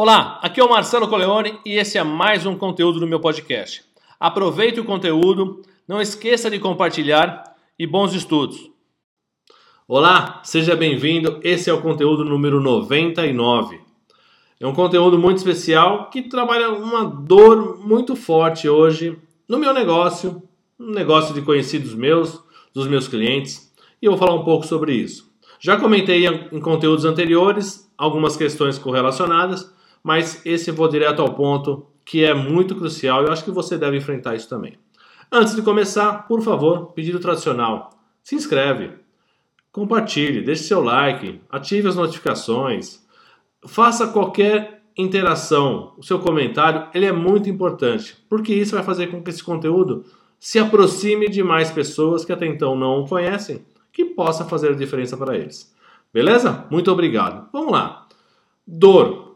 Olá, aqui é o Marcelo Coleone e esse é mais um conteúdo do meu podcast. Aproveite o conteúdo, não esqueça de compartilhar e bons estudos. Olá, seja bem-vindo. Esse é o conteúdo número 99. É um conteúdo muito especial que trabalha uma dor muito forte hoje no meu negócio, um negócio de conhecidos meus, dos meus clientes, e eu vou falar um pouco sobre isso. Já comentei em conteúdos anteriores algumas questões correlacionadas, mas esse vou direto ao ponto que é muito crucial e eu acho que você deve enfrentar isso também. Antes de começar, por favor, pedido tradicional: se inscreve, compartilhe, deixe seu like, ative as notificações, faça qualquer interação. O seu comentário ele é muito importante, porque isso vai fazer com que esse conteúdo se aproxime de mais pessoas que até então não o conhecem, que possa fazer a diferença para eles. Beleza? Muito obrigado. Vamos lá. Dor.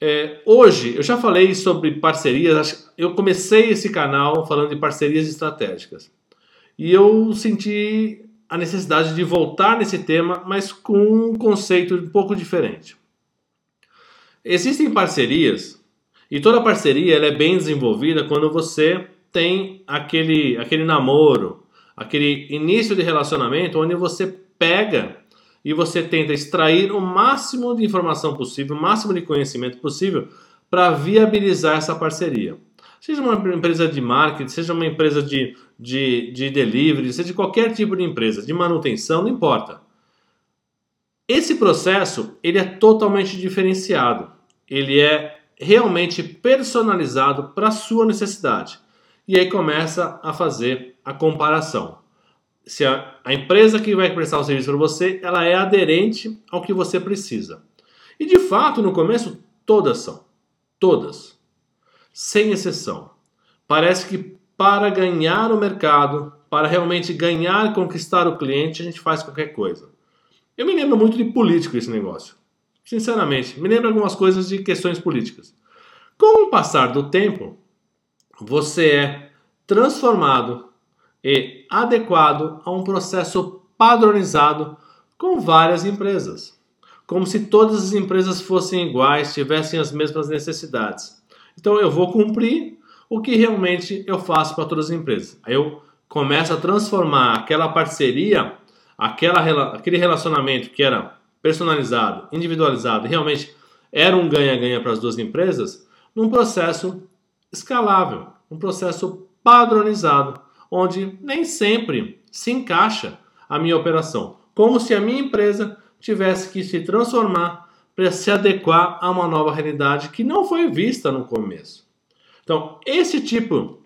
É, hoje eu já falei sobre parcerias. Eu comecei esse canal falando de parcerias estratégicas e eu senti a necessidade de voltar nesse tema, mas com um conceito um pouco diferente. Existem parcerias e toda parceria ela é bem desenvolvida quando você tem aquele, aquele namoro, aquele início de relacionamento onde você pega e você tenta extrair o máximo de informação possível, o máximo de conhecimento possível para viabilizar essa parceria. Seja uma empresa de marketing, seja uma empresa de, de, de delivery, seja qualquer tipo de empresa, de manutenção, não importa. Esse processo ele é totalmente diferenciado. Ele é realmente personalizado para a sua necessidade. E aí começa a fazer a comparação se a, a empresa que vai prestar o serviço para você, ela é aderente ao que você precisa. E de fato, no começo, todas são. Todas. Sem exceção. Parece que para ganhar o mercado, para realmente ganhar, conquistar o cliente, a gente faz qualquer coisa. Eu me lembro muito de político esse negócio. Sinceramente, me lembro algumas coisas de questões políticas. Com o passar do tempo, você é transformado e adequado a um processo padronizado com várias empresas, como se todas as empresas fossem iguais, tivessem as mesmas necessidades. Então eu vou cumprir o que realmente eu faço para todas as empresas. Aí eu começo a transformar aquela parceria, aquela, aquele relacionamento que era personalizado, individualizado, realmente era um ganha-ganha para as duas empresas, num processo escalável, um processo padronizado onde nem sempre se encaixa a minha operação, como se a minha empresa tivesse que se transformar para se adequar a uma nova realidade que não foi vista no começo. Então, esse tipo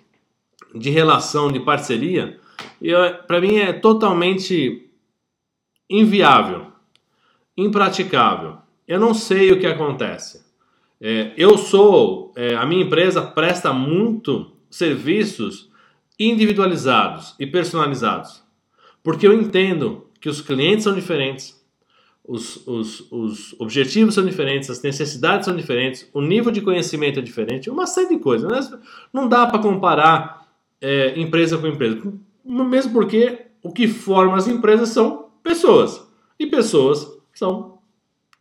de relação de parceria, para mim é totalmente inviável, impraticável. Eu não sei o que acontece. É, eu sou, é, a minha empresa presta muito serviços individualizados e personalizados. Porque eu entendo que os clientes são diferentes, os, os, os objetivos são diferentes, as necessidades são diferentes, o nível de conhecimento é diferente, uma série de coisas. Né? Não dá para comparar é, empresa com empresa, mesmo porque o que forma as empresas são pessoas e pessoas são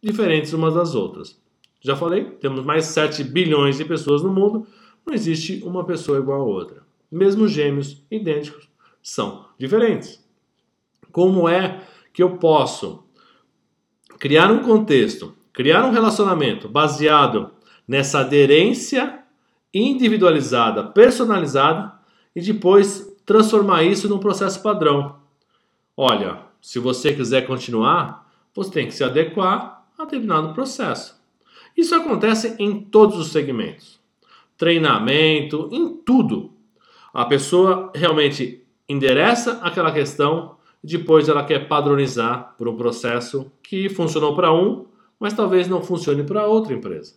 diferentes umas das outras. Já falei, temos mais 7 bilhões de pessoas no mundo, não existe uma pessoa igual a outra mesmo gêmeos idênticos são diferentes. Como é que eu posso criar um contexto, criar um relacionamento baseado nessa aderência individualizada, personalizada e depois transformar isso num processo padrão? Olha, se você quiser continuar, você tem que se adequar a determinado processo. Isso acontece em todos os segmentos. Treinamento, em tudo. A pessoa realmente endereça aquela questão, depois ela quer padronizar por um processo que funcionou para um, mas talvez não funcione para outra empresa.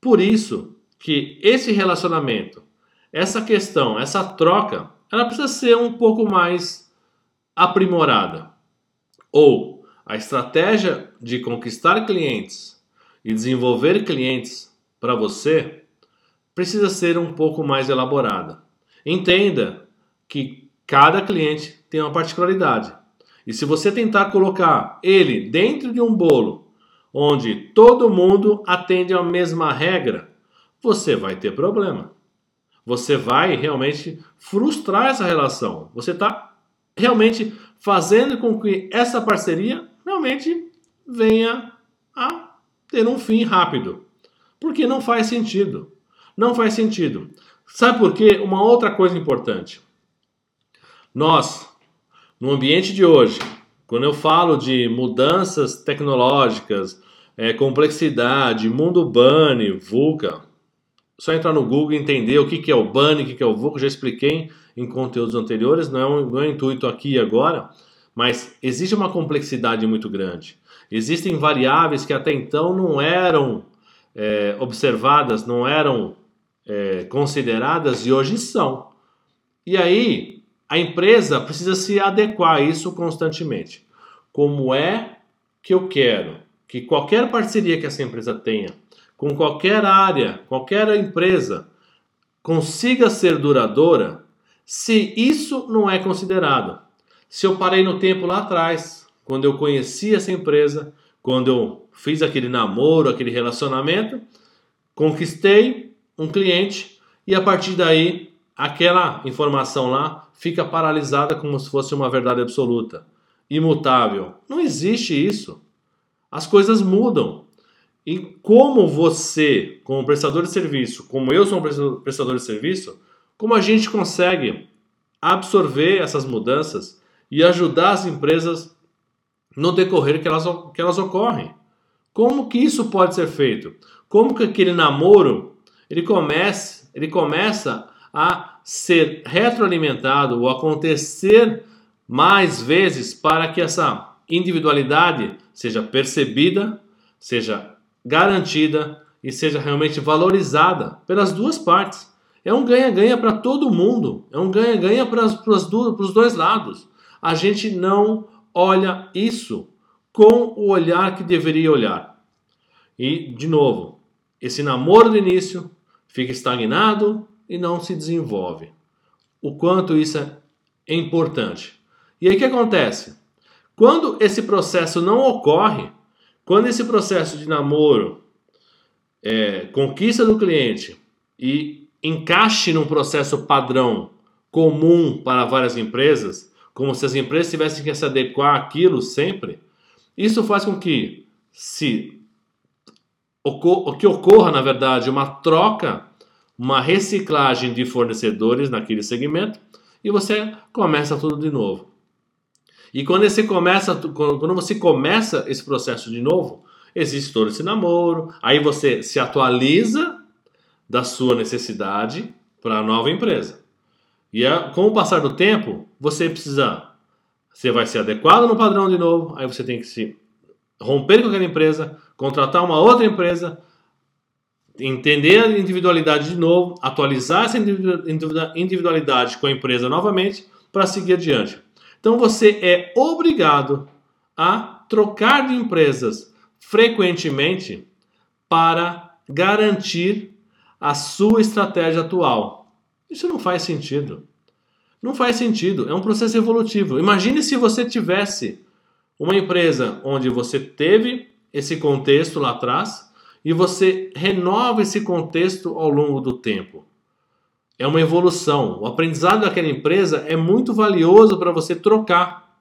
Por isso que esse relacionamento, essa questão, essa troca, ela precisa ser um pouco mais aprimorada. Ou a estratégia de conquistar clientes e desenvolver clientes para você precisa ser um pouco mais elaborada. Entenda que cada cliente tem uma particularidade. E se você tentar colocar ele dentro de um bolo onde todo mundo atende a mesma regra, você vai ter problema. Você vai realmente frustrar essa relação. Você está realmente fazendo com que essa parceria realmente venha a ter um fim rápido. Porque não faz sentido. Não faz sentido. Sabe por quê? Uma outra coisa importante. Nós, no ambiente de hoje, quando eu falo de mudanças tecnológicas, é, complexidade, mundo bunny, VUCA, só entrar no Google e entender o que, que é o bunny, o que, que é o VUCA, já expliquei em conteúdos anteriores, não é, um, não é um intuito aqui agora, mas existe uma complexidade muito grande. Existem variáveis que até então não eram é, observadas, não eram é, consideradas e hoje são. E aí a empresa precisa se adequar a isso constantemente. Como é que eu quero que qualquer parceria que essa empresa tenha com qualquer área, qualquer empresa consiga ser duradoura, se isso não é considerado. Se eu parei no tempo lá atrás, quando eu conheci essa empresa, quando eu fiz aquele namoro, aquele relacionamento, conquistei um cliente e a partir daí aquela informação lá fica paralisada como se fosse uma verdade absoluta, imutável. Não existe isso. As coisas mudam. E como você, como prestador de serviço, como eu sou um prestador de serviço, como a gente consegue absorver essas mudanças e ajudar as empresas no decorrer que elas, que elas ocorrem? Como que isso pode ser feito? Como que aquele namoro ele começa, ele começa a ser retroalimentado ou acontecer mais vezes para que essa individualidade seja percebida, seja garantida e seja realmente valorizada pelas duas partes. É um ganha-ganha para todo mundo, é um ganha-ganha para os dois lados. A gente não olha isso com o olhar que deveria olhar. E, de novo, esse namoro do início fica estagnado e não se desenvolve. O quanto isso é importante. E aí o que acontece? Quando esse processo não ocorre, quando esse processo de namoro, é, conquista do cliente e encaixe num processo padrão comum para várias empresas, como se as empresas tivessem que se adequar àquilo sempre, isso faz com que se que ocorra, na verdade, uma troca, uma reciclagem de fornecedores naquele segmento e você começa tudo de novo. E quando você começa, quando você começa esse processo de novo, existe todo esse namoro, aí você se atualiza da sua necessidade para a nova empresa. E com o passar do tempo, você precisa, você vai ser adequado no padrão de novo, aí você tem que se romper com aquela empresa, contratar uma outra empresa, entender a individualidade de novo, atualizar essa individualidade com a empresa novamente para seguir adiante. Então você é obrigado a trocar de empresas frequentemente para garantir a sua estratégia atual. Isso não faz sentido. Não faz sentido. É um processo evolutivo. Imagine se você tivesse uma empresa onde você teve esse contexto lá atrás e você renova esse contexto ao longo do tempo é uma evolução. O aprendizado daquela empresa é muito valioso para você trocar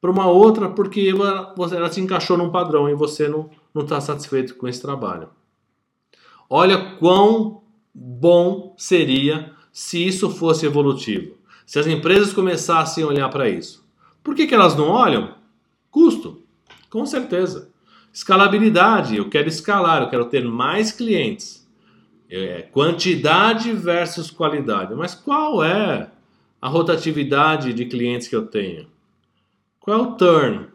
para uma outra porque ela, ela se encaixou num padrão e você não está satisfeito com esse trabalho. Olha quão bom seria se isso fosse evolutivo. Se as empresas começassem a olhar para isso. Por que, que elas não olham? Custo, com certeza. Escalabilidade, eu quero escalar, eu quero ter mais clientes. É, quantidade versus qualidade. Mas qual é a rotatividade de clientes que eu tenho? Qual é o turn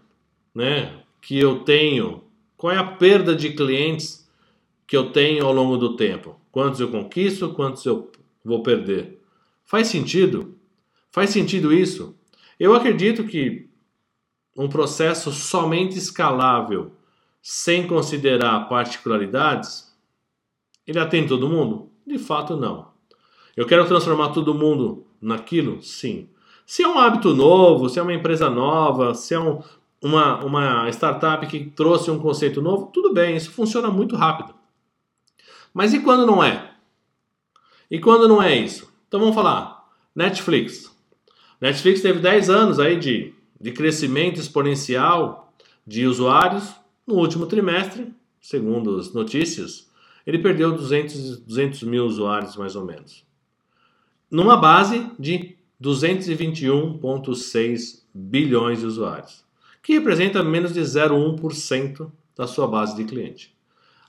né, que eu tenho? Qual é a perda de clientes que eu tenho ao longo do tempo? Quantos eu conquisto, quantos eu vou perder? Faz sentido? Faz sentido isso? Eu acredito que um processo somente escalável, sem considerar particularidades, ele atende todo mundo? De fato, não. Eu quero transformar todo mundo naquilo? Sim. Se é um hábito novo, se é uma empresa nova, se é um, uma, uma startup que trouxe um conceito novo, tudo bem, isso funciona muito rápido. Mas e quando não é? E quando não é isso? Então vamos falar. Netflix. Netflix teve 10 anos aí de, de crescimento exponencial de usuários. No último trimestre, segundo as notícias, ele perdeu 200, 200 mil usuários mais ou menos. Numa base de 221,6 bilhões de usuários, que representa menos de 0,1% da sua base de cliente.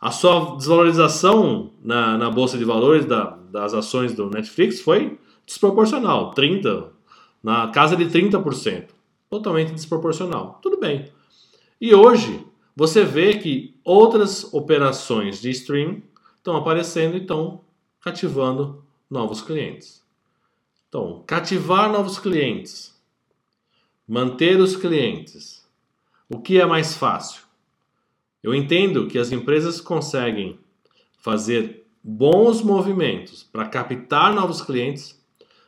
A sua desvalorização na, na bolsa de valores da, das ações do Netflix foi desproporcional, 30, na casa de 30%, totalmente desproporcional. Tudo bem. E hoje você vê que outras operações de stream estão aparecendo e estão cativando novos clientes. Então, cativar novos clientes, manter os clientes. O que é mais fácil? Eu entendo que as empresas conseguem fazer bons movimentos para captar novos clientes,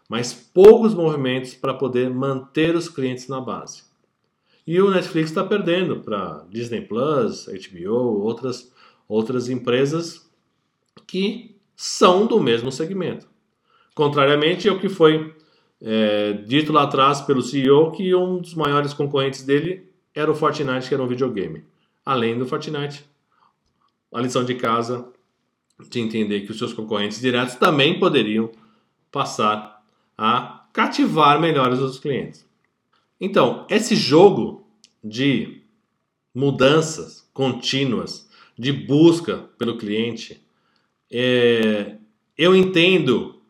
mas poucos movimentos para poder manter os clientes na base. E o Netflix está perdendo para Disney Plus, HBO, outras, outras empresas que são do mesmo segmento. Contrariamente ao que foi é, dito lá atrás pelo CEO, que um dos maiores concorrentes dele era o Fortnite, que era um videogame além do Fortnite. A lição de casa de entender que os seus concorrentes diretos também poderiam passar a cativar melhor os clientes. Então, esse jogo de mudanças contínuas, de busca pelo cliente, é, eu entendo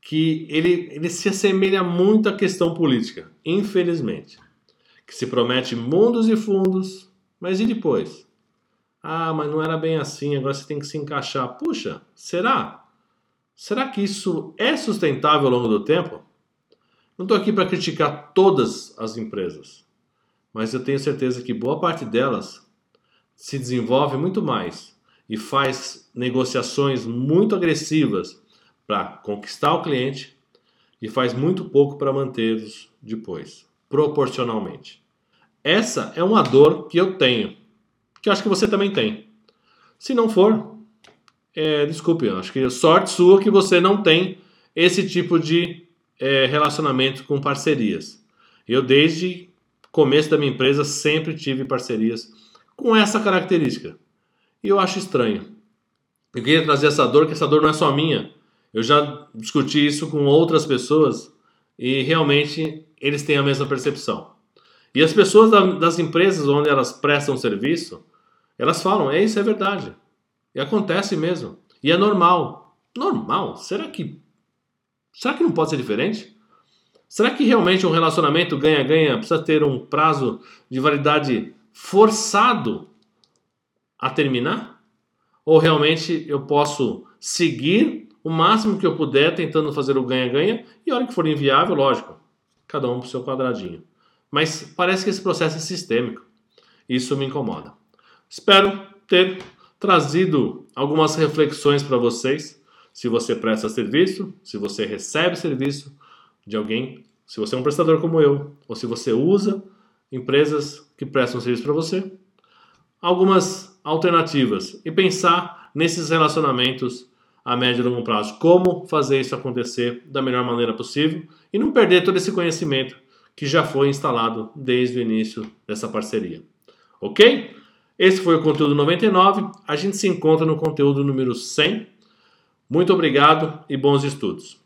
que ele, ele se assemelha muito à questão política, infelizmente, que se promete mundos e fundos mas e depois? Ah, mas não era bem assim, agora você tem que se encaixar. Puxa, será? Será que isso é sustentável ao longo do tempo? Não estou aqui para criticar todas as empresas, mas eu tenho certeza que boa parte delas se desenvolve muito mais e faz negociações muito agressivas para conquistar o cliente e faz muito pouco para mantê-los depois, proporcionalmente. Essa é uma dor que eu tenho, que eu acho que você também tem. Se não for, é, desculpe, acho que é sorte sua que você não tem esse tipo de é, relacionamento com parcerias. Eu, desde começo da minha empresa, sempre tive parcerias com essa característica. E eu acho estranho. Eu queria trazer essa dor, que essa dor não é só minha. Eu já discuti isso com outras pessoas e realmente eles têm a mesma percepção. E as pessoas das empresas onde elas prestam serviço, elas falam, é isso é verdade. E acontece mesmo. E é normal. Normal? Será que será que não pode ser diferente? Será que realmente um relacionamento ganha-ganha precisa ter um prazo de validade forçado a terminar? Ou realmente eu posso seguir o máximo que eu puder tentando fazer o ganha-ganha e a hora que for inviável, lógico, cada um para o seu quadradinho. Mas parece que esse processo é sistêmico. Isso me incomoda. Espero ter trazido algumas reflexões para vocês. Se você presta serviço, se você recebe serviço de alguém, se você é um prestador como eu, ou se você usa empresas que prestam serviço para você, algumas alternativas e pensar nesses relacionamentos a médio e longo prazo. Como fazer isso acontecer da melhor maneira possível e não perder todo esse conhecimento que já foi instalado desde o início dessa parceria. Ok? Esse foi o conteúdo 99. A gente se encontra no conteúdo número 100. Muito obrigado e bons estudos.